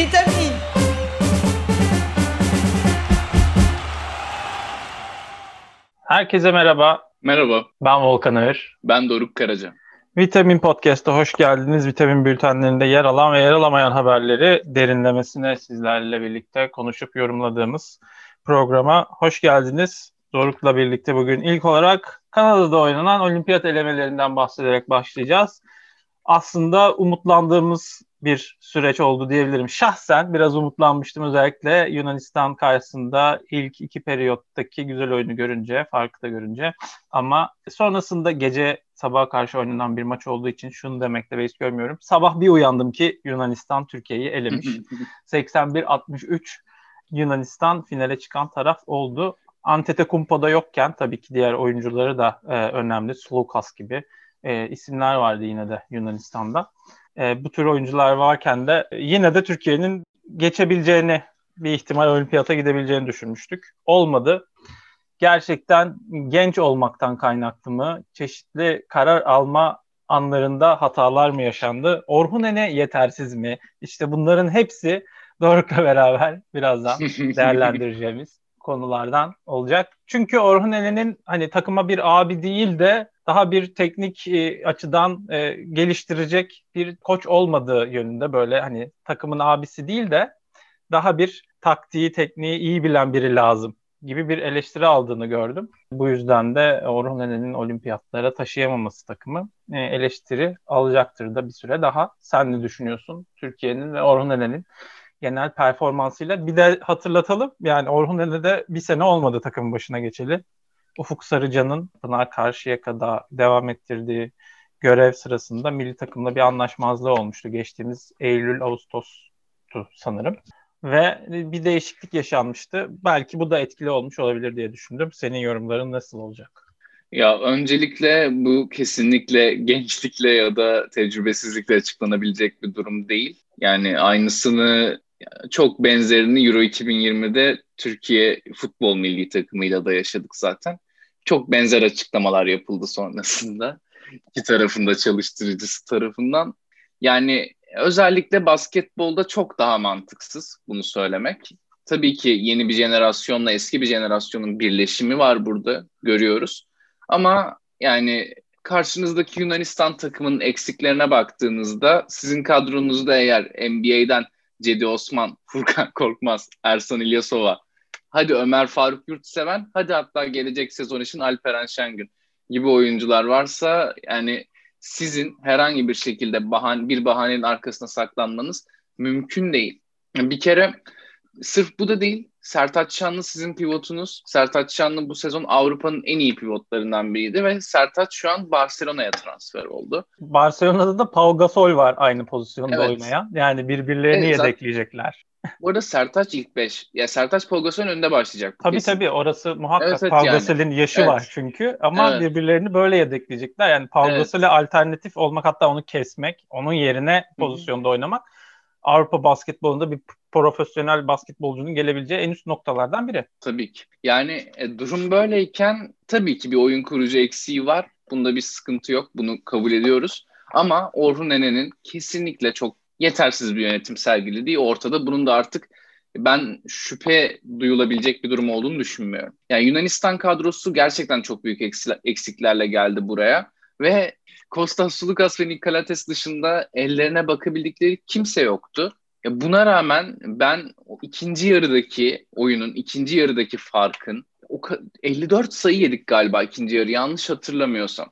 Vitamin. Herkese merhaba. Merhaba, Ben Volkan Ağır. ben Doruk Karaca. Vitamin Podcast'a hoş geldiniz. Vitamin bültenlerinde yer alan ve yer alamayan haberleri derinlemesine sizlerle birlikte konuşup yorumladığımız programa hoş geldiniz. Doruk'la birlikte bugün ilk olarak Kanada'da oynanan olimpiyat elemelerinden bahsederek başlayacağız. Aslında umutlandığımız bir süreç oldu diyebilirim. Şahsen biraz umutlanmıştım özellikle Yunanistan karşısında ilk iki periyottaki güzel oyunu görünce, farkı da görünce. Ama sonrasında gece sabaha karşı oynanan bir maç olduğu için şunu demekle beis görmüyorum. Sabah bir uyandım ki Yunanistan Türkiye'yi elemiş. 81-63 Yunanistan finale çıkan taraf oldu. Antetokounmpo'da yokken tabii ki diğer oyuncuları da e, önemli. Sulukas gibi e, isimler vardı yine de Yunanistan'da. E, bu tür oyuncular varken de yine de Türkiye'nin geçebileceğini bir ihtimal olimpiyata gidebileceğini düşünmüştük. Olmadı. Gerçekten genç olmaktan kaynaklı mı? Çeşitli karar alma anlarında hatalar mı yaşandı? Orhun Ene yetersiz mi? İşte bunların hepsi Doruk'la beraber birazdan değerlendireceğimiz konulardan olacak. Çünkü Orhun Ene'nin hani takıma bir abi değil de daha bir teknik e, açıdan e, geliştirecek bir koç olmadığı yönünde böyle hani takımın abisi değil de daha bir taktiği, tekniği iyi bilen biri lazım gibi bir eleştiri aldığını gördüm. Bu yüzden de Orhun Ene'nin olimpiyatlara taşıyamaması takımı e, eleştiri alacaktır da bir süre daha. Sen ne düşünüyorsun? Türkiye'nin ve Orhun Ene'nin genel performansıyla. Bir de hatırlatalım yani Orhun Ene'de bir sene olmadı takımın başına geçeli. Ufuk Sarıcan'ın Pınar Karşıyaka'da devam ettirdiği görev sırasında milli takımla bir anlaşmazlığı olmuştu. Geçtiğimiz Eylül-Ağustos'tu sanırım. Ve bir değişiklik yaşanmıştı. Belki bu da etkili olmuş olabilir diye düşündüm. Senin yorumların nasıl olacak? Ya öncelikle bu kesinlikle gençlikle ya da tecrübesizlikle açıklanabilecek bir durum değil. Yani aynısını çok benzerini Euro 2020'de Türkiye futbol milli takımıyla da yaşadık zaten. Çok benzer açıklamalar yapıldı sonrasında. İki tarafında çalıştırıcısı tarafından. Yani özellikle basketbolda çok daha mantıksız bunu söylemek. Tabii ki yeni bir jenerasyonla eski bir jenerasyonun birleşimi var burada görüyoruz. Ama yani karşınızdaki Yunanistan takımının eksiklerine baktığınızda sizin kadronuzda eğer NBA'den Cedi Osman, Furkan Korkmaz, Ersan İlyasova, hadi Ömer Faruk Yurtseven, hadi hatta gelecek sezon için Alperen Şengün gibi oyuncular varsa yani sizin herhangi bir şekilde bahan, bir bahanenin arkasına saklanmanız mümkün değil. Bir kere sırf bu da değil. Sertaç Şanlı sizin pivotunuz. Sertaç Şanlı bu sezon Avrupa'nın en iyi pivotlarından biriydi ve Sertaç şu an Barcelona'ya transfer oldu. Barcelona'da da Pau Gasol var aynı pozisyonda Evet. oynayan. Yani birbirlerini Evet, yedekleyecekler. Bu arada Sertaç ilk 5. Ya Sertaç Pau Gasol'ün önünde başlayacak. Tabii kesin. tabii orası muhakkak Evet, evet Pau yani. Gasol'ün yaşı Evet. var çünkü ama Evet. birbirlerini böyle yedekleyecekler. Yani Pau Evet. Gasol'e alternatif olmak hatta onu kesmek, onun yerine pozisyonda oynamak Avrupa basketbolunda bir profesyonel basketbolcunun gelebileceği en üst noktalardan biri. Tabii ki. Yani e, durum böyleyken tabii ki bir oyun kurucu eksiği var. Bunda bir sıkıntı yok. Bunu kabul ediyoruz. Ama Orhun Ene'nin kesinlikle çok yetersiz bir yönetim sergilediği ortada. Bunun da artık ben şüphe duyulabilecek bir durum olduğunu düşünmüyorum. Yani Yunanistan kadrosu gerçekten çok büyük eksi- eksiklerle geldi buraya ve Kostas Sulukas ve Nikolates dışında ellerine bakabildikleri kimse yoktu. Ya buna rağmen ben ikinci yarıdaki oyunun, ikinci yarıdaki farkın o ka- 54 sayı yedik galiba ikinci yarı yanlış hatırlamıyorsam.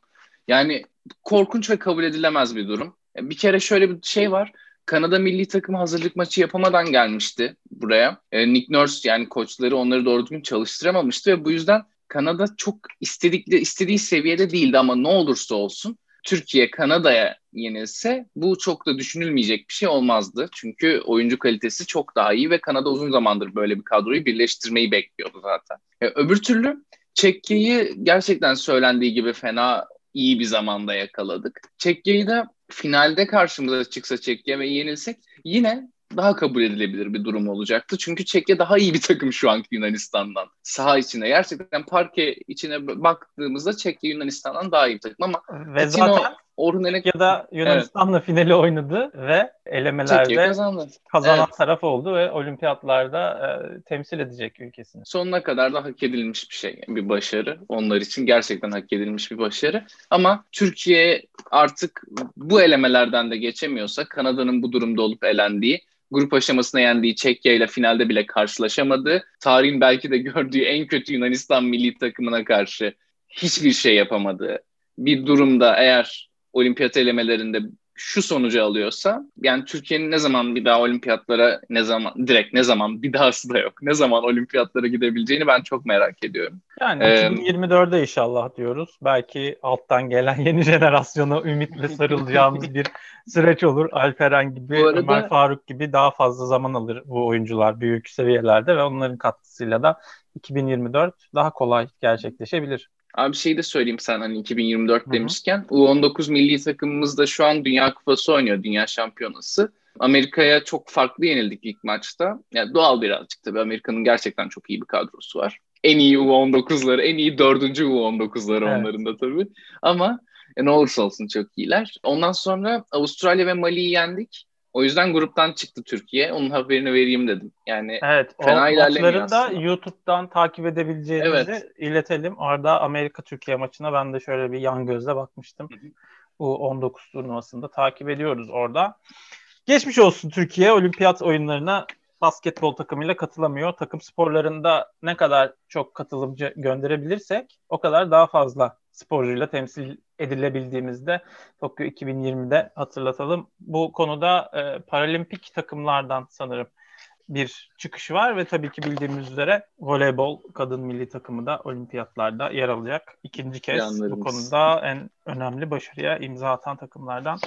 Yani korkunç ve kabul edilemez bir durum. Ya Bir kere şöyle bir şey var. Kanada milli takımı hazırlık maçı yapamadan gelmişti buraya. E, Nick Nurse yani koçları onları doğru düzgün çalıştıramamıştı ve bu yüzden Kanada çok istedikleri istediği seviyede değildi ama ne olursa olsun Türkiye Kanada'ya yenilse bu çok da düşünülmeyecek bir şey olmazdı. Çünkü oyuncu kalitesi çok daha iyi ve Kanada uzun zamandır böyle bir kadroyu birleştirmeyi bekliyordu zaten. E, öbür türlü Çekya'yı gerçekten söylendiği gibi fena iyi bir zamanda yakaladık. Çekya'yı da finalde karşımıza çıksa Çekya ve yenilsek yine daha kabul edilebilir bir durum olacaktı. Çünkü Çekya daha iyi bir takım şu anki Yunanistan'dan. Saha içine gerçekten parke içine baktığımızda Çekya Yunanistan'dan daha iyi bir takım ama Ve Patino- zaten Orhun Enek ya da Yunanistan'la evet. finali oynadı ve elemelerde kazandı. kazanan evet. taraf oldu ve olimpiyatlarda e, temsil edecek ülkesini. Sonuna kadar da hak edilmiş bir şey, bir başarı. Onlar için gerçekten hak edilmiş bir başarı. Ama Türkiye artık bu elemelerden de geçemiyorsa Kanada'nın bu durumda olup elendiği grup aşamasına yendiği Çekya ile finalde bile karşılaşamadı. Tarihin belki de gördüğü en kötü Yunanistan milli takımına karşı hiçbir şey yapamadı. Bir durumda eğer olimpiyat elemelerinde şu sonucu alıyorsa yani Türkiye'nin ne zaman bir daha olimpiyatlara ne zaman direkt ne zaman bir dahası da yok. Ne zaman olimpiyatlara gidebileceğini ben çok merak ediyorum. Yani ee, 2024'de inşallah diyoruz. Belki alttan gelen yeni jenerasyona ümitle sarılacağımız bir süreç olur. Alperen gibi, arada, Ömer Faruk gibi daha fazla zaman alır bu oyuncular büyük seviyelerde ve onların katkısıyla da 2024 daha kolay gerçekleşebilir. Abi şey de söyleyeyim sen hani 2024 Hı-hı. demişken U19 milli takımımız da şu an Dünya Kupası oynuyor, Dünya Şampiyonası. Amerika'ya çok farklı yenildik ilk maçta. Yani doğal birazcık tabii Amerika'nın gerçekten çok iyi bir kadrosu var. En iyi U19'ları, en iyi dördüncü U19'ları evet. onların da tabii. Ama e, ne olursa olsun çok iyiler. Ondan sonra Avustralya ve Mali'yi yendik. O yüzden gruptan çıktı Türkiye. Onun haberini vereyim dedim. Yani evet, fena ilerlemiyor da YouTube'dan takip edebileceğinizi evet. iletelim. Orada Amerika Türkiye maçına ben de şöyle bir yan gözle bakmıştım. Bu 19 turnuvasında takip ediyoruz orada. Geçmiş olsun Türkiye olimpiyat oyunlarına basketbol takımıyla katılamıyor. Takım sporlarında ne kadar çok katılımcı gönderebilirsek o kadar daha fazla sporcuyla temsil edilebildiğimizde Tokyo 2020'de hatırlatalım. Bu konuda e, paralimpik takımlardan sanırım bir çıkışı var ve tabii ki bildiğimiz üzere voleybol kadın milli takımı da olimpiyatlarda yer alacak. İkinci kez Yanlarımız. bu konuda en önemli başarıya imza atan takımlardan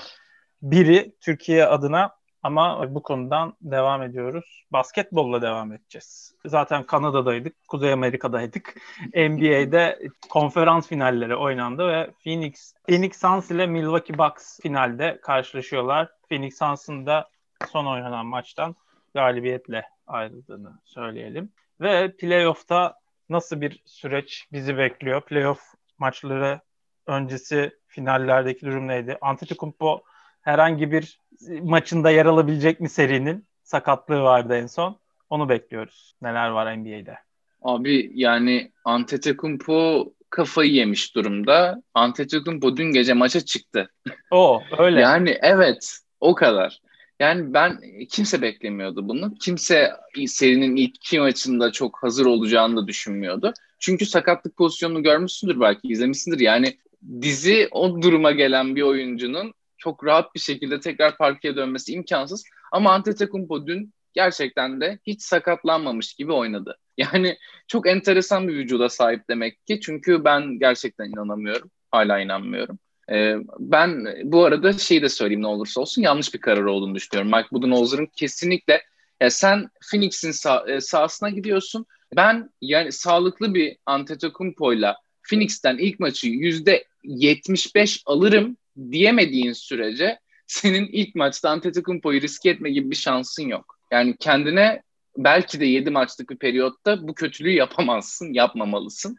biri Türkiye adına ama bu konudan devam ediyoruz. Basketbolla devam edeceğiz. Zaten Kanada'daydık, Kuzey Amerika'daydık. NBA'de konferans finalleri oynandı ve Phoenix Phoenix Suns ile Milwaukee Bucks finalde karşılaşıyorlar. Phoenix Suns'ın da son oynanan maçtan galibiyetle ayrıldığını söyleyelim. Ve playoff'ta nasıl bir süreç bizi bekliyor? Playoff maçları öncesi finallerdeki durum neydi? Antetokounmpo herhangi bir maçında yer alabilecek mi serinin? Sakatlığı vardı en son. Onu bekliyoruz. Neler var NBA'de? Abi yani Antetokounmpo kafayı yemiş durumda. Antetokounmpo dün gece maça çıktı. O öyle. yani evet o kadar. Yani ben kimse beklemiyordu bunu. Kimse serinin ilk iki maçında çok hazır olacağını da düşünmüyordu. Çünkü sakatlık pozisyonunu görmüşsündür belki izlemişsindir. Yani dizi o duruma gelen bir oyuncunun çok rahat bir şekilde tekrar parkeye dönmesi imkansız. Ama Antetokounmpo dün gerçekten de hiç sakatlanmamış gibi oynadı. Yani çok enteresan bir vücuda sahip demek ki. Çünkü ben gerçekten inanamıyorum. Hala inanmıyorum. Ee, ben bu arada şey de söyleyeyim ne olursa olsun yanlış bir karar olduğunu düşünüyorum. Mike Budenholzer'ın kesinlikle ya sen Phoenix'in sah- e, sahasına gidiyorsun. Ben yani sağlıklı bir Antetokounmpo'yla Phoenix'ten ilk maçı yüzde 75 alırım diyemediğin sürece senin ilk maçta Antetokounmpo'yu riske etme gibi bir şansın yok. Yani kendine belki de 7 maçlık bir periyotta bu kötülüğü yapamazsın, yapmamalısın.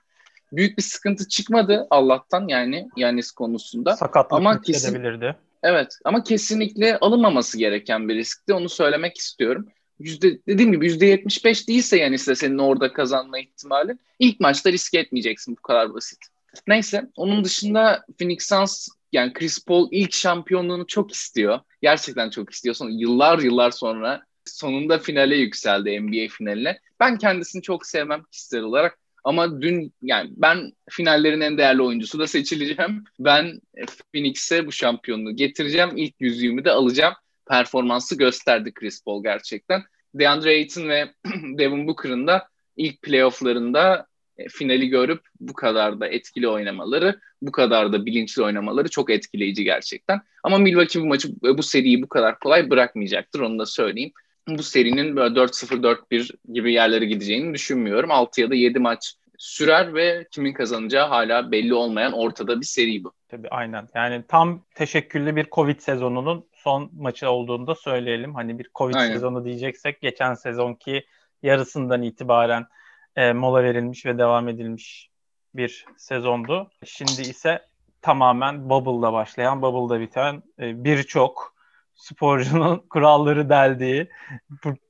Büyük bir sıkıntı çıkmadı Allah'tan yani Yanis konusunda. Sakatlık ama kesin, edebilirdi. Evet ama kesinlikle alınmaması gereken bir riskti. Onu söylemek istiyorum. Yüzde, dediğim gibi yüzde 75 değilse yani ise senin orada kazanma ihtimalin ilk maçta riske etmeyeceksin bu kadar basit. Neyse onun dışında Phoenix Suns yani Chris Paul ilk şampiyonluğunu çok istiyor. Gerçekten çok istiyor. Sonra yıllar yıllar sonra sonunda finale yükseldi NBA finaline. Ben kendisini çok sevmem kişisel olarak. Ama dün yani ben finallerin en değerli oyuncusu da seçileceğim. Ben Phoenix'e bu şampiyonluğu getireceğim. İlk yüzüğümü de alacağım. Performansı gösterdi Chris Paul gerçekten. DeAndre Ayton ve Devin Booker'ın da ilk playofflarında finali görüp bu kadar da etkili oynamaları, bu kadar da bilinçli oynamaları çok etkileyici gerçekten. Ama Milwaukee bu maçı, e, bu seriyi bu kadar kolay bırakmayacaktır onu da söyleyeyim. Bu serinin böyle 4-0, 4-1 gibi yerlere gideceğini düşünmüyorum. 6 ya da 7 maç sürer ve kimin kazanacağı hala belli olmayan ortada bir seri bu. Tabii aynen. Yani tam teşekküllü bir Covid sezonunun son maçı olduğunu da söyleyelim. Hani bir Covid aynen. sezonu diyeceksek geçen sezonki yarısından itibaren e, mola verilmiş ve devam edilmiş bir sezondu. Şimdi ise tamamen bubble'da başlayan, bubble'da biten e, birçok sporcunun kuralları deldiği,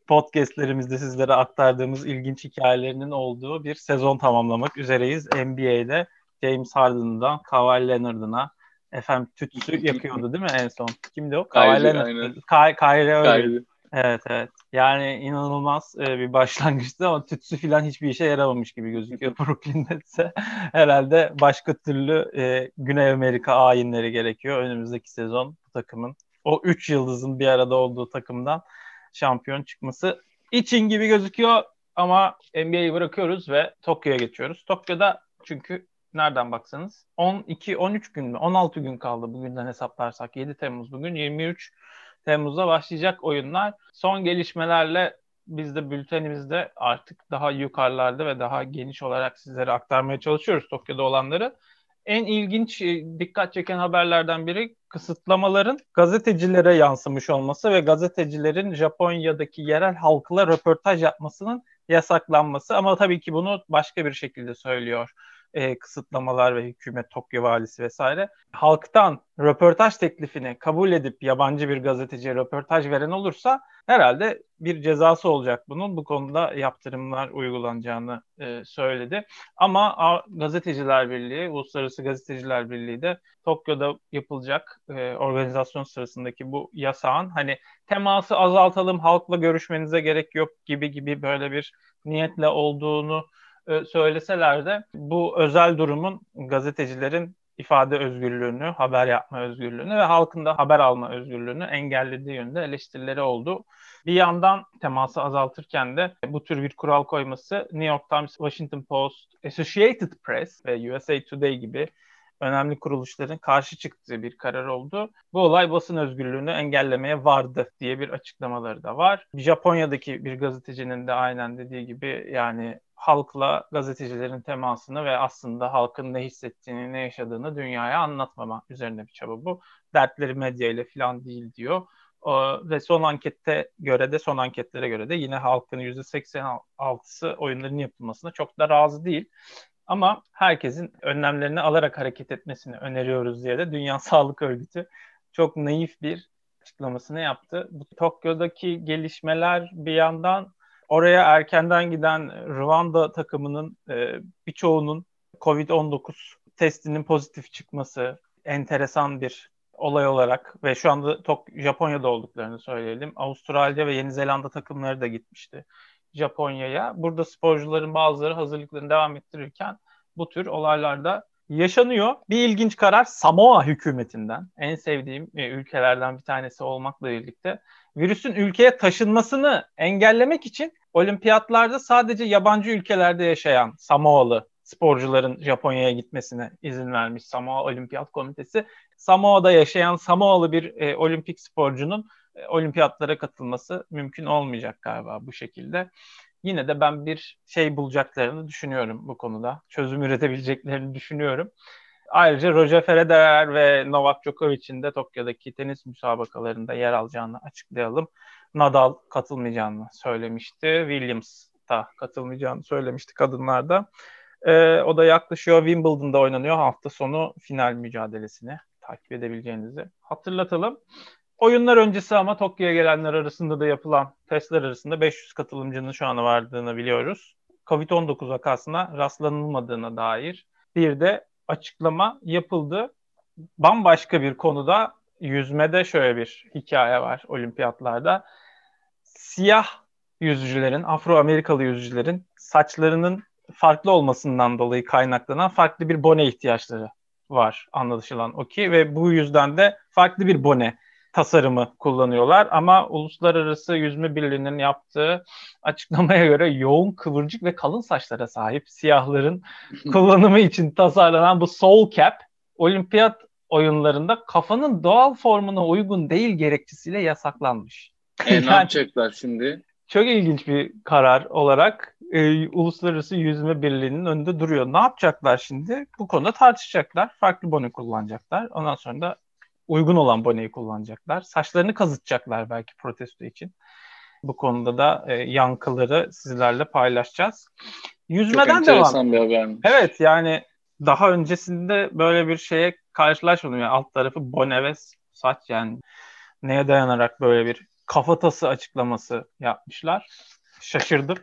podcastlerimizde sizlere aktardığımız ilginç hikayelerinin olduğu bir sezon tamamlamak üzereyiz. NBA'de James Harden'dan Kawhi Leonard'ına efendim tütsü yakıyordu değil mi en son? Kimdi o? Kawhi Leonard. Kyrie Evet evet. Yani inanılmaz e, bir başlangıçtı ama tütsü falan hiçbir işe yaramamış gibi gözüküyor Brooklyn'de ise. Herhalde başka türlü e, Güney Amerika ayinleri gerekiyor önümüzdeki sezon bu takımın. O üç yıldızın bir arada olduğu takımdan şampiyon çıkması için gibi gözüküyor. Ama NBA'yi bırakıyoruz ve Tokyo'ya geçiyoruz. Tokyo'da çünkü nereden baksanız 12 13 gün mü 16 gün kaldı bugünden hesaplarsak 7 Temmuz bugün 23 Temmuz'da başlayacak oyunlar. Son gelişmelerle biz de bültenimizde artık daha yukarılarda ve daha geniş olarak sizlere aktarmaya çalışıyoruz Tokyo'da olanları. En ilginç, e, dikkat çeken haberlerden biri kısıtlamaların gazetecilere yansımış olması ve gazetecilerin Japonya'daki yerel halkla röportaj yapmasının yasaklanması. Ama tabii ki bunu başka bir şekilde söylüyor e, kısıtlamalar ve hükümet Tokyo valisi vesaire halktan röportaj teklifini kabul edip yabancı bir gazeteciye röportaj veren olursa herhalde bir cezası olacak bunun. Bu konuda yaptırımlar uygulanacağını e, söyledi. Ama A, Gazeteciler Birliği, Uluslararası Gazeteciler Birliği de Tokyo'da yapılacak e, organizasyon sırasındaki bu yasağın hani teması azaltalım, halkla görüşmenize gerek yok gibi gibi böyle bir niyetle olduğunu e, söyleseler de bu özel durumun gazetecilerin ifade özgürlüğünü, haber yapma özgürlüğünü ve halkın da haber alma özgürlüğünü engellediği yönde eleştirileri oldu. Bir yandan teması azaltırken de bu tür bir kural koyması New York Times, Washington Post, Associated Press ve USA Today gibi önemli kuruluşların karşı çıktığı bir karar oldu. Bu olay basın özgürlüğünü engellemeye vardı diye bir açıklamaları da var. Japonya'daki bir gazetecinin de aynen dediği gibi yani halkla gazetecilerin temasını ve aslında halkın ne hissettiğini, ne yaşadığını dünyaya anlatmama üzerine bir çaba bu. Dertleri medya ile falan değil diyor. ve son ankette göre de son anketlere göre de yine halkın %86'sı oyunların yapılmasına çok da razı değil. Ama herkesin önlemlerini alarak hareket etmesini öneriyoruz diye de Dünya Sağlık Örgütü çok naif bir açıklamasını yaptı. Bu Tokyo'daki gelişmeler bir yandan oraya erkenden giden Rwanda takımının e, birçoğunun COVID-19 testinin pozitif çıkması enteresan bir olay olarak ve şu anda Tok Japonya'da olduklarını söyleyelim. Avustralya ve Yeni Zelanda takımları da gitmişti Japonya'ya. Burada sporcuların bazıları hazırlıklarını devam ettirirken bu tür olaylarda yaşanıyor. Bir ilginç karar Samoa hükümetinden en sevdiğim e, ülkelerden bir tanesi olmakla birlikte virüsün ülkeye taşınmasını engellemek için olimpiyatlarda sadece yabancı ülkelerde yaşayan Samoalı sporcuların Japonya'ya gitmesine izin vermiş Samoa Olimpiyat Komitesi. Samoa'da yaşayan Samoalı bir e, olimpik sporcunun olimpiyatlara katılması mümkün olmayacak galiba bu şekilde. Yine de ben bir şey bulacaklarını düşünüyorum bu konuda. Çözüm üretebileceklerini düşünüyorum. Ayrıca Roger Federer ve Novak Djokovic'in de Tokyo'daki tenis müsabakalarında yer alacağını açıklayalım. Nadal katılmayacağını söylemişti. Williams da katılmayacağını söylemişti kadınlarda. Ee, o da yaklaşıyor. Wimbledon'da oynanıyor hafta sonu final mücadelesini takip edebileceğinizi hatırlatalım. Oyunlar öncesi ama Tokyo'ya gelenler arasında da yapılan testler arasında 500 katılımcının şu ana vardığını biliyoruz. Covid-19 vakasına rastlanılmadığına dair bir de açıklama yapıldı. Bambaşka bir konuda yüzmede şöyle bir hikaye var olimpiyatlarda. Siyah yüzücülerin, Afro-Amerikalı yüzücülerin saçlarının farklı olmasından dolayı kaynaklanan farklı bir bone ihtiyaçları var anlaşılan o ki ve bu yüzden de farklı bir bone tasarımı kullanıyorlar ama Uluslararası Yüzme Birliği'nin yaptığı açıklamaya göre yoğun kıvırcık ve kalın saçlara sahip siyahların kullanımı için tasarlanan bu soul cap olimpiyat oyunlarında kafanın doğal formuna uygun değil gerekçesiyle yasaklanmış. E, yani, ne yapacaklar şimdi? Çok ilginç bir karar olarak e, Uluslararası Yüzme Birliği'nin önünde duruyor. Ne yapacaklar şimdi? Bu konuda tartışacaklar. Farklı bone kullanacaklar. Ondan sonra da uygun olan boneyi kullanacaklar. Saçlarını kazıtacaklar belki protesto için. Bu konuda da e, yankıları sizlerle paylaşacağız. Yüzmeden Çok devam. bir haber. Evet yani daha öncesinde böyle bir şeye karşılaşmadım. Yani alt tarafı Boneves saç yani neye dayanarak böyle bir kafatası açıklaması yapmışlar. Şaşırdım.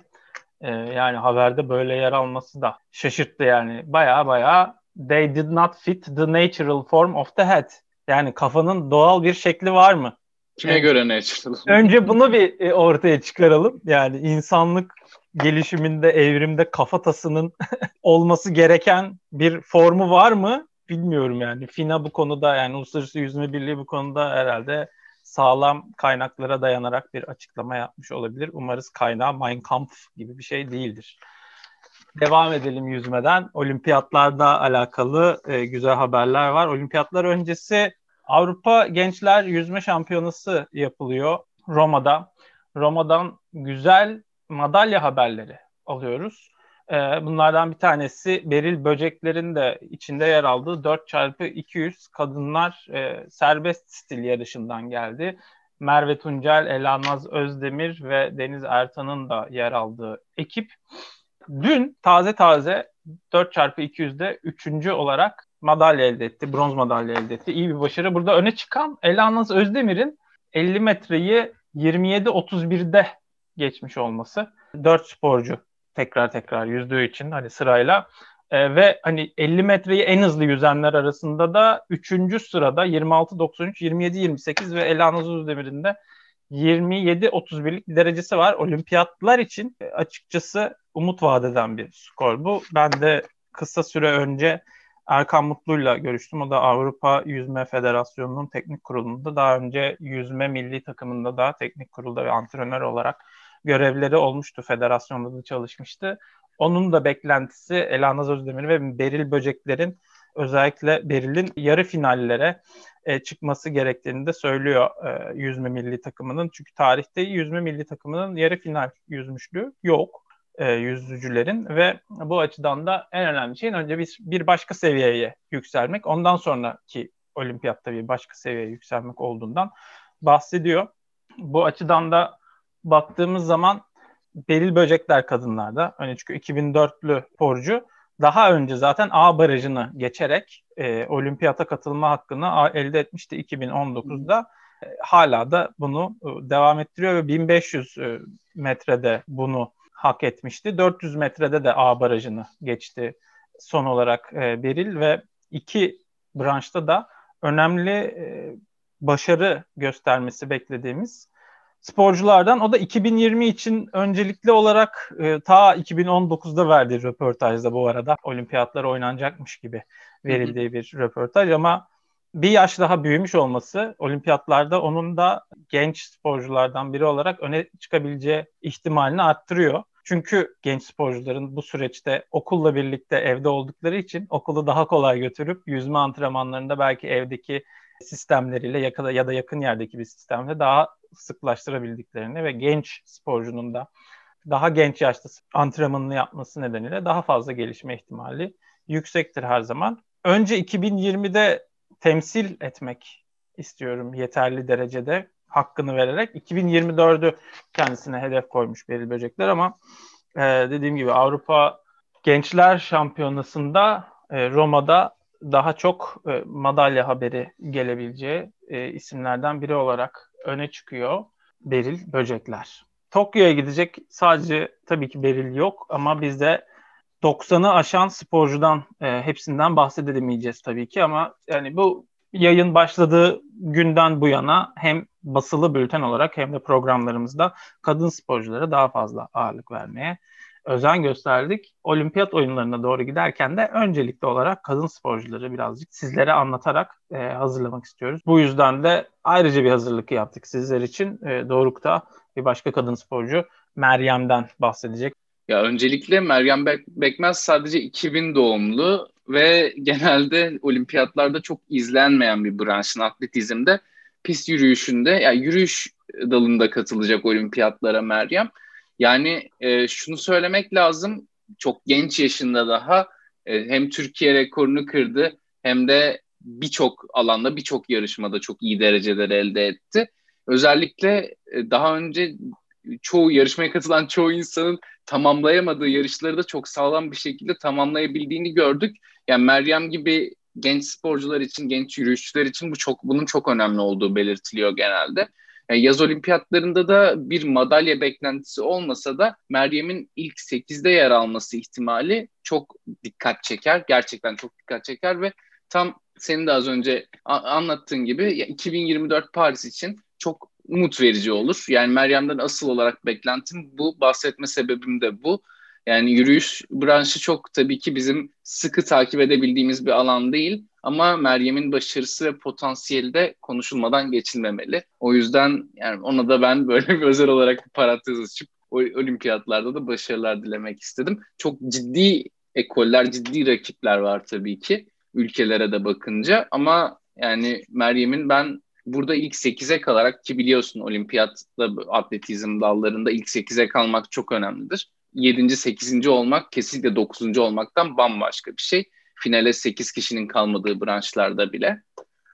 Ee, yani haberde böyle yer alması da şaşırttı yani. Baya baya they did not fit the natural form of the head. Yani kafanın doğal bir şekli var mı? Kime yani, göre natural? Önce bunu bir e, ortaya çıkaralım. Yani insanlık gelişiminde, evrimde kafatasının olması gereken bir formu var mı? Bilmiyorum yani. FINA bu konuda yani Uluslararası Yüzme Birliği bu konuda herhalde sağlam kaynaklara dayanarak bir açıklama yapmış olabilir. Umarız kaynağı Mein Kampf gibi bir şey değildir. Devam edelim yüzmeden. Olimpiyatlarla alakalı e, güzel haberler var. Olimpiyatlar öncesi Avrupa Gençler Yüzme Şampiyonası yapılıyor Roma'da. Roma'dan güzel madalya haberleri alıyoruz. Ee, bunlardan bir tanesi Beril Böcekler'in de içinde yer aldığı 4x200 kadınlar e, serbest stil yarışından geldi. Merve Tuncel, Elanaz Özdemir ve Deniz Ertan'ın da yer aldığı ekip. Dün taze taze 4x200'de üçüncü olarak madalya elde etti. Bronz madalya elde etti. İyi bir başarı. Burada öne çıkan Elanaz Özdemir'in 50 metreyi 27-31'de geçmiş olması. 4 sporcu tekrar tekrar yüzdüğü için hani sırayla e, ve hani 50 metreyi en hızlı yüzenler arasında da 3. sırada 26-93, 27-28 ve Elanaz Özdemir'in de 27-31'lik derecesi var. Olimpiyatlar için açıkçası umut vadeden bir skor bu. Ben de kısa süre önce Erkan Mutlu'yla görüştüm. O da Avrupa Yüzme Federasyonu'nun teknik kurulunda daha önce yüzme milli takımında da teknik kurulda ve antrenör olarak görevleri olmuştu. Federasyonda da çalışmıştı. Onun da beklentisi Elanaz Özdemir ve Beril Böcekler'in özellikle Beril'in yarı finallere e, çıkması gerektiğini de söylüyor e, yüzme milli takımının. Çünkü tarihte yüzme milli takımının yarı final yüzmüşlüğü yok e, yüzücülerin ve bu açıdan da en önemli şeyin önce bir, bir başka seviyeye yükselmek, ondan sonraki olimpiyatta bir başka seviyeye yükselmek olduğundan bahsediyor. Bu açıdan da baktığımız zaman Beril Böcekler kadınlarda, hani çünkü 2004'lü sporcu daha önce zaten A barajını geçerek e, olimpiyata katılma hakkını elde etmişti 2019'da. E, hala da bunu e, devam ettiriyor ve 1500 e, metrede bunu hak etmişti. 400 metrede de A barajını geçti son olarak e, Beril ve iki branşta da önemli e, başarı göstermesi beklediğimiz sporculardan. O da 2020 için öncelikli olarak e, ta 2019'da verdiği röportajda bu arada olimpiyatlar oynanacakmış gibi verildiği bir röportaj ama bir yaş daha büyümüş olması olimpiyatlarda onun da genç sporculardan biri olarak öne çıkabileceği ihtimalini arttırıyor. Çünkü genç sporcuların bu süreçte okulla birlikte evde oldukları için okulu daha kolay götürüp yüzme antrenmanlarında belki evdeki sistemleriyle yakada ya da yakın yerdeki bir sistemle daha sıklaştırabildiklerini ve genç sporcunun da daha genç yaşta antrenmanını yapması nedeniyle daha fazla gelişme ihtimali yüksektir her zaman. Önce 2020'de temsil etmek istiyorum yeterli derecede hakkını vererek 2024'ü kendisine hedef koymuş Beril Böcekler ama e, dediğim gibi Avrupa Gençler Şampiyonası'nda e, Roma'da daha çok e, madalya haberi gelebileceği e, isimlerden biri olarak öne çıkıyor Beril Böcekler. Tokyo'ya gidecek sadece tabii ki Beril yok ama bizde 90'ı aşan sporcudan e, hepsinden bahsedemeyeceğiz tabii ki ama yani bu yayın başladığı günden bu yana hem basılı bülten olarak hem de programlarımızda kadın sporculara daha fazla ağırlık vermeye özen gösterdik. Olimpiyat oyunlarına doğru giderken de öncelikli olarak kadın sporcuları birazcık sizlere anlatarak e, hazırlamak istiyoruz. Bu yüzden de ayrıca bir hazırlık yaptık sizler için. E, Doruk'ta bir başka kadın sporcu Meryem'den bahsedecek. Ya öncelikle Meryem Bek Bekmez sadece 2000 doğumlu ve genelde olimpiyatlarda çok izlenmeyen bir branşın atletizmde pist yürüyüşünde yani yürüyüş dalında katılacak olimpiyatlara Meryem. Yani e, şunu söylemek lazım çok genç yaşında daha e, hem Türkiye rekorunu kırdı hem de birçok alanda birçok yarışmada çok iyi dereceler elde etti. Özellikle e, daha önce çoğu yarışmaya katılan çoğu insanın tamamlayamadığı yarışları da çok sağlam bir şekilde tamamlayabildiğini gördük. Yani Meryem gibi genç sporcular için, genç yürüyüşçüler için bu çok bunun çok önemli olduğu belirtiliyor genelde. Yani yaz olimpiyatlarında da bir madalya beklentisi olmasa da Meryem'in ilk 8'de yer alması ihtimali çok dikkat çeker. Gerçekten çok dikkat çeker ve tam senin de az önce anlattığın gibi 2024 Paris için çok umut verici olur. Yani Meryem'den asıl olarak beklentim bu. Bahsetme sebebim de bu. Yani yürüyüş branşı çok tabii ki bizim sıkı takip edebildiğimiz bir alan değil. Ama Meryem'in başarısı ve potansiyeli de konuşulmadan geçilmemeli. O yüzden yani ona da ben böyle bir özel olarak bir parantez açıp olimpiyatlarda da başarılar dilemek istedim. Çok ciddi ekoller, ciddi rakipler var tabii ki ülkelere de bakınca ama yani Meryem'in ben burada ilk 8'e kalarak ki biliyorsun olimpiyatta atletizm dallarında ilk 8'e kalmak çok önemlidir. 7. 8. olmak kesinlikle 9. olmaktan bambaşka bir şey. Finale 8 kişinin kalmadığı branşlarda bile.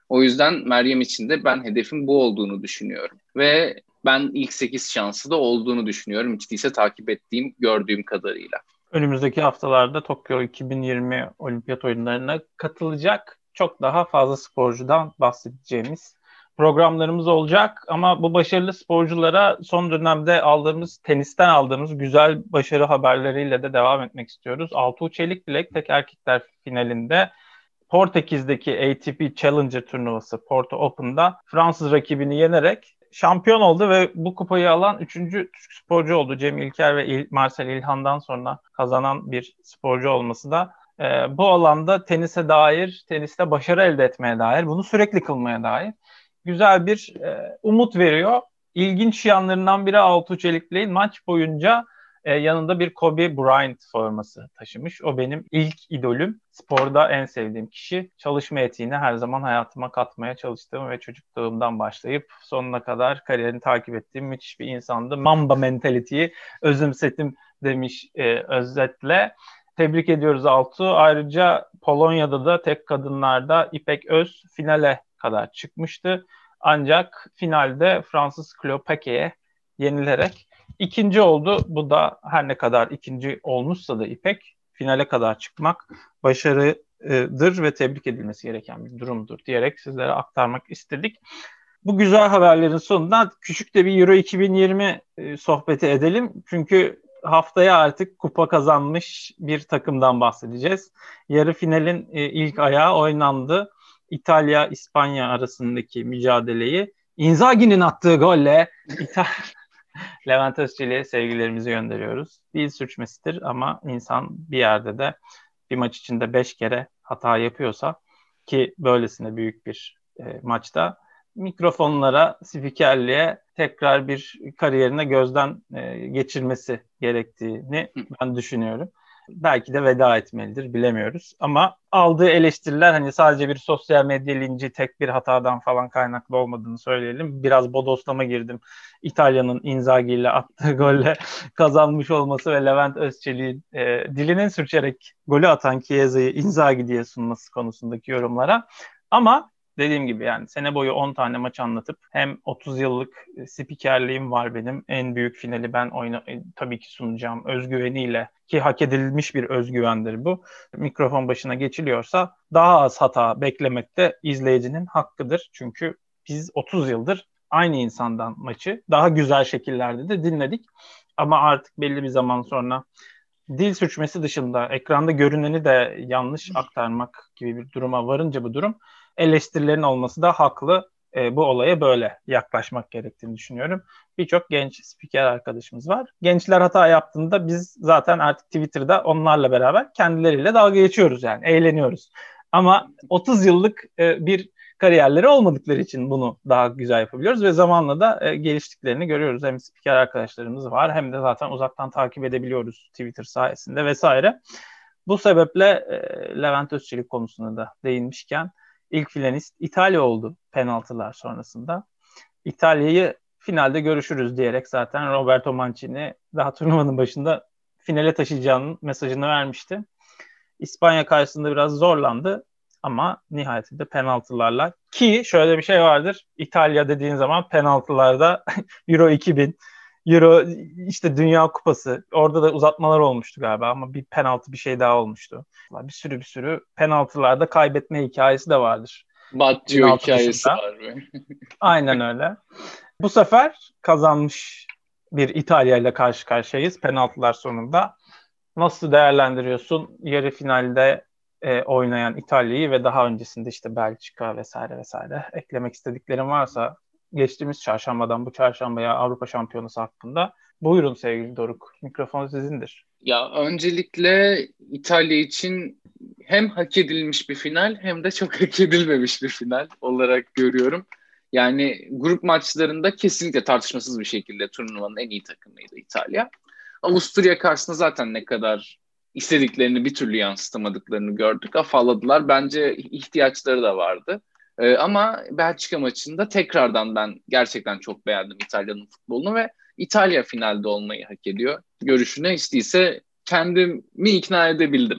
O yüzden Meryem için de ben hedefim bu olduğunu düşünüyorum. Ve ben ilk 8 şansı da olduğunu düşünüyorum. Hiç değilse takip ettiğim, gördüğüm kadarıyla. Önümüzdeki haftalarda Tokyo 2020 olimpiyat oyunlarına katılacak çok daha fazla sporcudan bahsedeceğimiz programlarımız olacak ama bu başarılı sporculara son dönemde aldığımız tenisten aldığımız güzel başarı haberleriyle de devam etmek istiyoruz. Altuğ Çelik Bilek tek erkekler finalinde Portekiz'deki ATP Challenger turnuvası Porto Open'da Fransız rakibini yenerek şampiyon oldu ve bu kupayı alan üçüncü Türk sporcu oldu. Cem İlker ve İl, Marcel İlhan'dan sonra kazanan bir sporcu olması da e, bu alanda tenise dair, teniste başarı elde etmeye dair, bunu sürekli kılmaya dair güzel bir e, umut veriyor. İlginç yanlarından biri Altuğ Çelikbey'in maç boyunca e, yanında bir Kobe Bryant forması taşımış. O benim ilk idolüm. Sporda en sevdiğim kişi. Çalışma etiğini her zaman hayatıma katmaya çalıştığım ve çocukluğumdan başlayıp sonuna kadar kariyerini takip ettiğim müthiş bir insandı. Mamba mentality'yi özümsetim demiş e, özetle. Tebrik ediyoruz Altu. Ayrıca Polonya'da da tek kadınlarda İpek Öz finale kadar çıkmıştı. Ancak finalde Fransız Klopake'ye yenilerek ikinci oldu. Bu da her ne kadar ikinci olmuşsa da İpek finale kadar çıkmak başarıdır ve tebrik edilmesi gereken bir durumdur diyerek sizlere aktarmak istedik. Bu güzel haberlerin sonunda küçük de bir Euro 2020 e, sohbeti edelim. Çünkü haftaya artık kupa kazanmış bir takımdan bahsedeceğiz. Yarı finalin e, ilk ayağı oynandı. İtalya-İspanya arasındaki mücadeleyi Inzaghi'nin attığı golle İtal Levent Özçelik'e sevgilerimizi gönderiyoruz. Dil sürçmesidir ama insan bir yerde de bir maç içinde beş kere hata yapıyorsa ki böylesine büyük bir e, maçta mikrofonlara, spikerliğe tekrar bir kariyerine gözden e, geçirmesi gerektiğini ben düşünüyorum belki de veda etmelidir bilemiyoruz. Ama aldığı eleştiriler hani sadece bir sosyal medya linci tek bir hatadan falan kaynaklı olmadığını söyleyelim. Biraz bodoslama girdim. İtalya'nın Inzaghi ile attığı golle kazanmış olması ve Levent Özçelik'in e, dilinin sürçerek golü atan Chiesa'yı Inzaghi diye sunması konusundaki yorumlara. Ama dediğim gibi yani sene boyu 10 tane maç anlatıp hem 30 yıllık e, spikerliğim var benim. En büyük finali ben oyna e, tabii ki sunacağım özgüveniyle ki hak edilmiş bir özgüvendir bu. Mikrofon başına geçiliyorsa daha az hata beklemek de izleyicinin hakkıdır. Çünkü biz 30 yıldır aynı insandan maçı daha güzel şekillerde de dinledik. Ama artık belli bir zaman sonra dil sürçmesi dışında ekranda görüneni de yanlış aktarmak gibi bir duruma varınca bu durum eleştirilerin olması da haklı. E, bu olaya böyle yaklaşmak gerektiğini düşünüyorum. Birçok genç spiker arkadaşımız var. Gençler hata yaptığında biz zaten artık Twitter'da onlarla beraber kendileriyle dalga geçiyoruz yani eğleniyoruz. Ama 30 yıllık e, bir kariyerleri olmadıkları için bunu daha güzel yapabiliyoruz ve zamanla da e, geliştiklerini görüyoruz. Hem spiker arkadaşlarımız var hem de zaten uzaktan takip edebiliyoruz Twitter sayesinde vesaire. Bu sebeple e, Levent Özçelik konusuna da değinmişken ilk finalist İtalya oldu penaltılar sonrasında. İtalya'yı finalde görüşürüz diyerek zaten Roberto Mancini daha turnuvanın başında finale taşıyacağının mesajını vermişti. İspanya karşısında biraz zorlandı ama nihayetinde penaltılarla ki şöyle bir şey vardır. İtalya dediğin zaman penaltılarda Euro 2000 Euro işte Dünya Kupası. Orada da uzatmalar olmuştu galiba ama bir penaltı bir şey daha olmuştu. Bir sürü bir sürü penaltılarda kaybetme hikayesi de vardır. Baggio hikayesi var. Aynen öyle. Bu sefer kazanmış bir İtalya ile karşı karşıyayız penaltılar sonunda. Nasıl değerlendiriyorsun yarı finalde e, oynayan İtalya'yı ve daha öncesinde işte Belçika vesaire vesaire eklemek istediklerim varsa geçtiğimiz çarşambadan bu çarşambaya Avrupa Şampiyonası hakkında buyurun sevgili Doruk. Mikrofon sizindir. Ya öncelikle İtalya için hem hak edilmiş bir final hem de çok hak edilmemiş bir final olarak görüyorum. Yani grup maçlarında kesinlikle tartışmasız bir şekilde turnuvanın en iyi takımıydı İtalya. Avusturya karşısında zaten ne kadar istediklerini bir türlü yansıtamadıklarını gördük. Afalladılar. Bence ihtiyaçları da vardı. Ee, ama Belçika maçında tekrardan ben gerçekten çok beğendim İtalya'nın futbolunu ve İtalya finalde olmayı hak ediyor. Görüşüne istiyse kendimi ikna edebildim.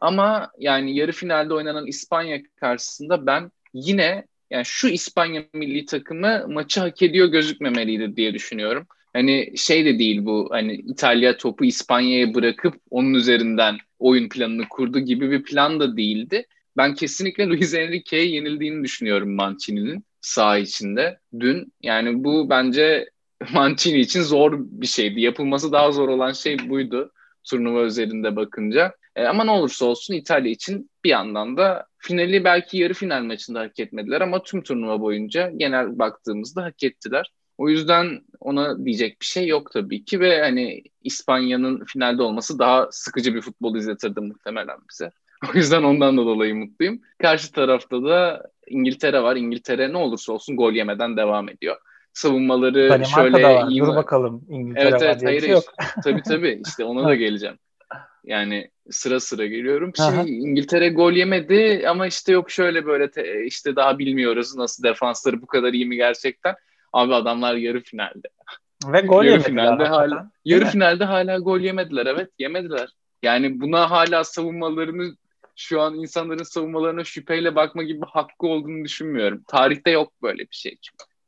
Ama yani yarı finalde oynanan İspanya karşısında ben yine yani şu İspanya milli takımı maçı hak ediyor gözükmemeliydi diye düşünüyorum. Hani şey de değil bu hani İtalya topu İspanya'ya bırakıp onun üzerinden oyun planını kurdu gibi bir plan da değildi. Ben kesinlikle Luis Enrique'ye yenildiğini düşünüyorum Mancini'nin saha içinde dün. Yani bu bence Mancini için zor bir şeydi. Yapılması daha zor olan şey buydu turnuva üzerinde bakınca. E, ama ne olursa olsun İtalya için bir yandan da finali belki yarı final maçında hak etmediler ama tüm turnuva boyunca genel baktığımızda hak ettiler. O yüzden ona diyecek bir şey yok tabii ki ve hani İspanya'nın finalde olması daha sıkıcı bir futbol izletirdi muhtemelen bize. O yüzden ondan da dolayı mutluyum. Karşı tarafta da İngiltere var. İngiltere ne olursa olsun gol yemeden devam ediyor. Savunmaları Danimarka şöyle da var. iyi Dur bakalım İngiltere evet, evet, var hayır, şey yok. tabii tabii işte ona da geleceğim. Yani sıra sıra geliyorum. Şey, İngiltere gol yemedi ama işte yok şöyle böyle te, işte daha bilmiyoruz nasıl defansları bu kadar iyi mi gerçekten. Abi adamlar yarı finalde. Ve gol yarı yemediler. Finalde hala, yarı mi? finalde hala gol yemediler. Evet yemediler. Yani buna hala savunmalarını şu an insanların savunmalarına şüpheyle bakma gibi hakkı olduğunu düşünmüyorum. Tarihte yok böyle bir şey.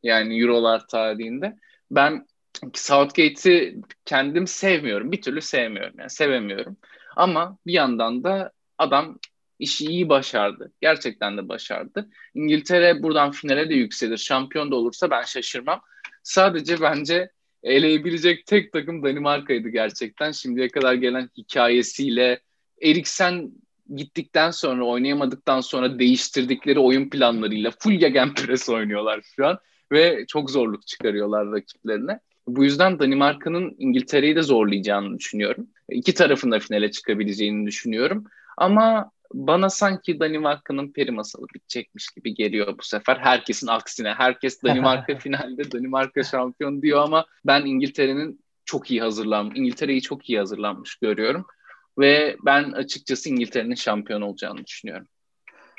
Yani Eurolar tarihinde. Ben Southgate'i kendim sevmiyorum. Bir türlü sevmiyorum. Yani sevemiyorum. Ama bir yandan da adam işi iyi başardı. Gerçekten de başardı. İngiltere buradan finale de yükselir. Şampiyon da olursa ben şaşırmam. Sadece bence eleyebilecek tek takım Danimarka'ydı gerçekten. Şimdiye kadar gelen hikayesiyle Eriksen gittikten sonra oynayamadıktan sonra değiştirdikleri oyun planlarıyla full gegenpress oynuyorlar şu an ve çok zorluk çıkarıyorlar rakiplerine. Bu yüzden Danimarka'nın İngiltere'yi de zorlayacağını düşünüyorum. İki tarafında finale çıkabileceğini düşünüyorum. Ama bana sanki Danimarka'nın peri masalı bitecekmiş gibi geliyor bu sefer. Herkesin aksine. Herkes Danimarka finalde, Danimarka şampiyon diyor ama ben İngiltere'nin çok iyi hazırlanmış, İngiltere'yi çok iyi hazırlanmış görüyorum. Ve ben açıkçası İngiltere'nin şampiyon olacağını düşünüyorum.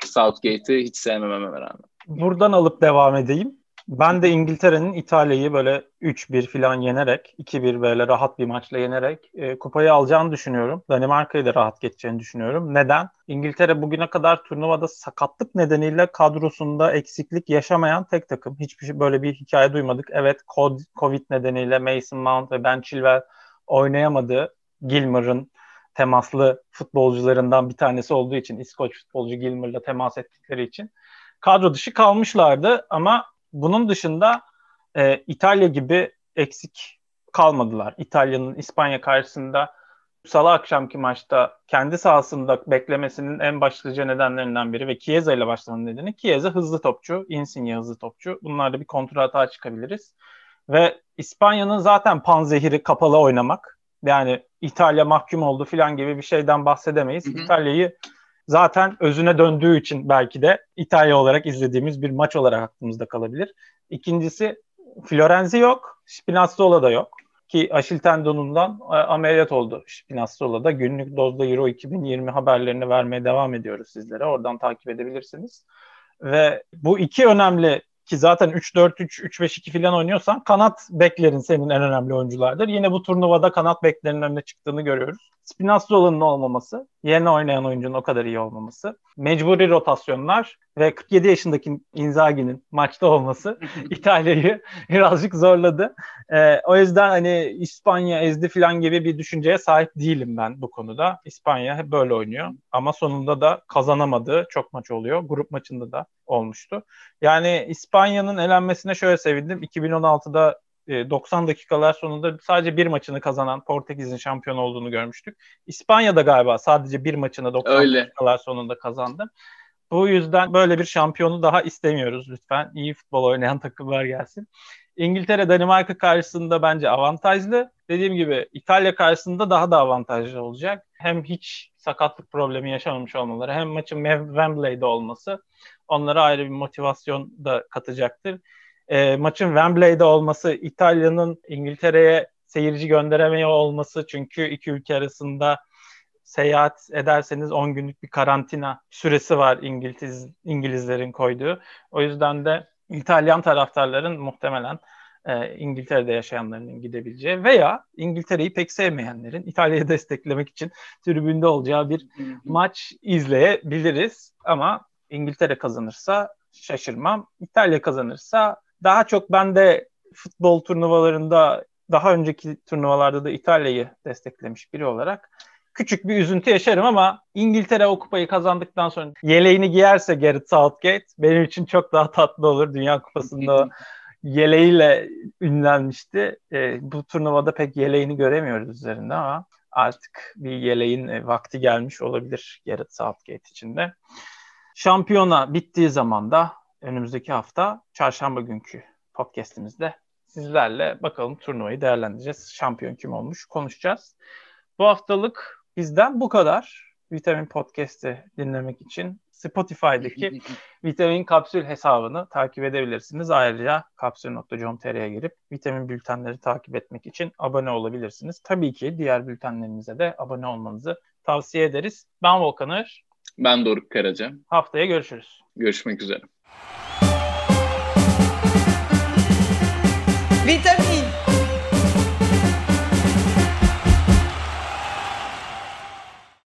Southgate'i hiç sevmememe rağmen. Buradan alıp devam edeyim. Ben de İngiltere'nin İtalya'yı böyle 3-1 falan yenerek, 2-1 böyle rahat bir maçla yenerek e, kupayı alacağını düşünüyorum. Danimarka'yı da rahat geçeceğini düşünüyorum. Neden? İngiltere bugüne kadar turnuvada sakatlık nedeniyle kadrosunda eksiklik yaşamayan tek takım. Hiçbir şey böyle bir hikaye duymadık. Evet Covid nedeniyle Mason Mount ve Ben Chilwell oynayamadı. Gilmer'ın temaslı futbolcularından bir tanesi olduğu için İskoç futbolcu Gilmer'la temas ettikleri için kadro dışı kalmışlardı ama bunun dışında e, İtalya gibi eksik kalmadılar. İtalya'nın İspanya karşısında Salı akşamki maçta kendi sahasında beklemesinin en başlıca nedenlerinden biri ve Chiesa ile başlamanın nedeni Chiesa hızlı topçu, Insigne hızlı topçu. Bunlarda bir kontrol hata çıkabiliriz. Ve İspanya'nın zaten panzehiri kapalı oynamak. Yani İtalya mahkum oldu falan gibi bir şeyden bahsedemeyiz. İtalya'yı zaten özüne döndüğü için belki de İtalya olarak izlediğimiz bir maç olarak aklımızda kalabilir. İkincisi Florenzi yok, Spinazzola da yok ki Aşil tendonundan e, ameliyat oldu Spinazzola da. Günlük dozda Euro 2020 haberlerini vermeye devam ediyoruz sizlere. Oradan takip edebilirsiniz. Ve bu iki önemli ki zaten 3-4-3, 3-5-2 falan oynuyorsan kanat beklerin senin en önemli oyunculardır. Yine bu turnuvada kanat beklerinin önüne çıktığını görüyoruz. Spinazzola'nın olmaması, yerine oynayan oyuncunun o kadar iyi olmaması, mecburi rotasyonlar ve 47 yaşındaki Inzaghi'nin maçta olması İtalya'yı birazcık zorladı. Ee, o yüzden hani İspanya ezdi falan gibi bir düşünceye sahip değilim ben bu konuda. İspanya hep böyle oynuyor ama sonunda da kazanamadığı çok maç oluyor. Grup maçında da olmuştu. Yani İspanya'nın elenmesine şöyle sevindim. 2016'da 90 e, dakikalar sonunda sadece bir maçını kazanan Portekiz'in şampiyon olduğunu görmüştük. İspanya'da galiba sadece bir maçını 90 Öyle. dakikalar sonunda kazandı. Bu yüzden böyle bir şampiyonu daha istemiyoruz lütfen. İyi futbol oynayan takımlar gelsin. İngiltere Danimarka karşısında bence avantajlı. Dediğim gibi İtalya karşısında daha da avantajlı olacak. Hem hiç sakatlık problemi yaşamamış olmaları hem maçın Wembley'de olması onlara ayrı bir motivasyon da katacaktır e, maçın Wembley'de olması, İtalya'nın İngiltere'ye seyirci gönderemeye olması çünkü iki ülke arasında seyahat ederseniz 10 günlük bir karantina süresi var İngiliz İngilizlerin koyduğu. O yüzden de İtalyan taraftarların muhtemelen e, İngiltere'de yaşayanların gidebileceği veya İngiltere'yi pek sevmeyenlerin İtalya'yı desteklemek için tribünde olacağı bir maç izleyebiliriz. Ama İngiltere kazanırsa şaşırmam. İtalya kazanırsa daha çok ben de futbol turnuvalarında daha önceki turnuvalarda da İtalya'yı desteklemiş biri olarak küçük bir üzüntü yaşarım ama İngiltere o kupayı kazandıktan sonra yeleğini giyerse Gareth Southgate benim için çok daha tatlı olur. Dünya Kupası'nda yeleğiyle ünlenmişti. E, bu turnuvada pek yeleğini göremiyoruz üzerinde ama artık bir yeleğin e, vakti gelmiş olabilir Gareth Southgate için de. Şampiyona bittiği zaman da önümüzdeki hafta çarşamba günkü podcastimizde sizlerle bakalım turnuvayı değerlendireceğiz. Şampiyon kim olmuş konuşacağız. Bu haftalık bizden bu kadar. Vitamin Podcast'i dinlemek için Spotify'daki Vitamin Kapsül hesabını takip edebilirsiniz. Ayrıca kapsül.com.tr'ye girip vitamin bültenleri takip etmek için abone olabilirsiniz. Tabii ki diğer bültenlerimize de abone olmanızı tavsiye ederiz. Ben Volkanır. Ben Doruk Karaca. Haftaya görüşürüz. Görüşmek üzere. Vitamin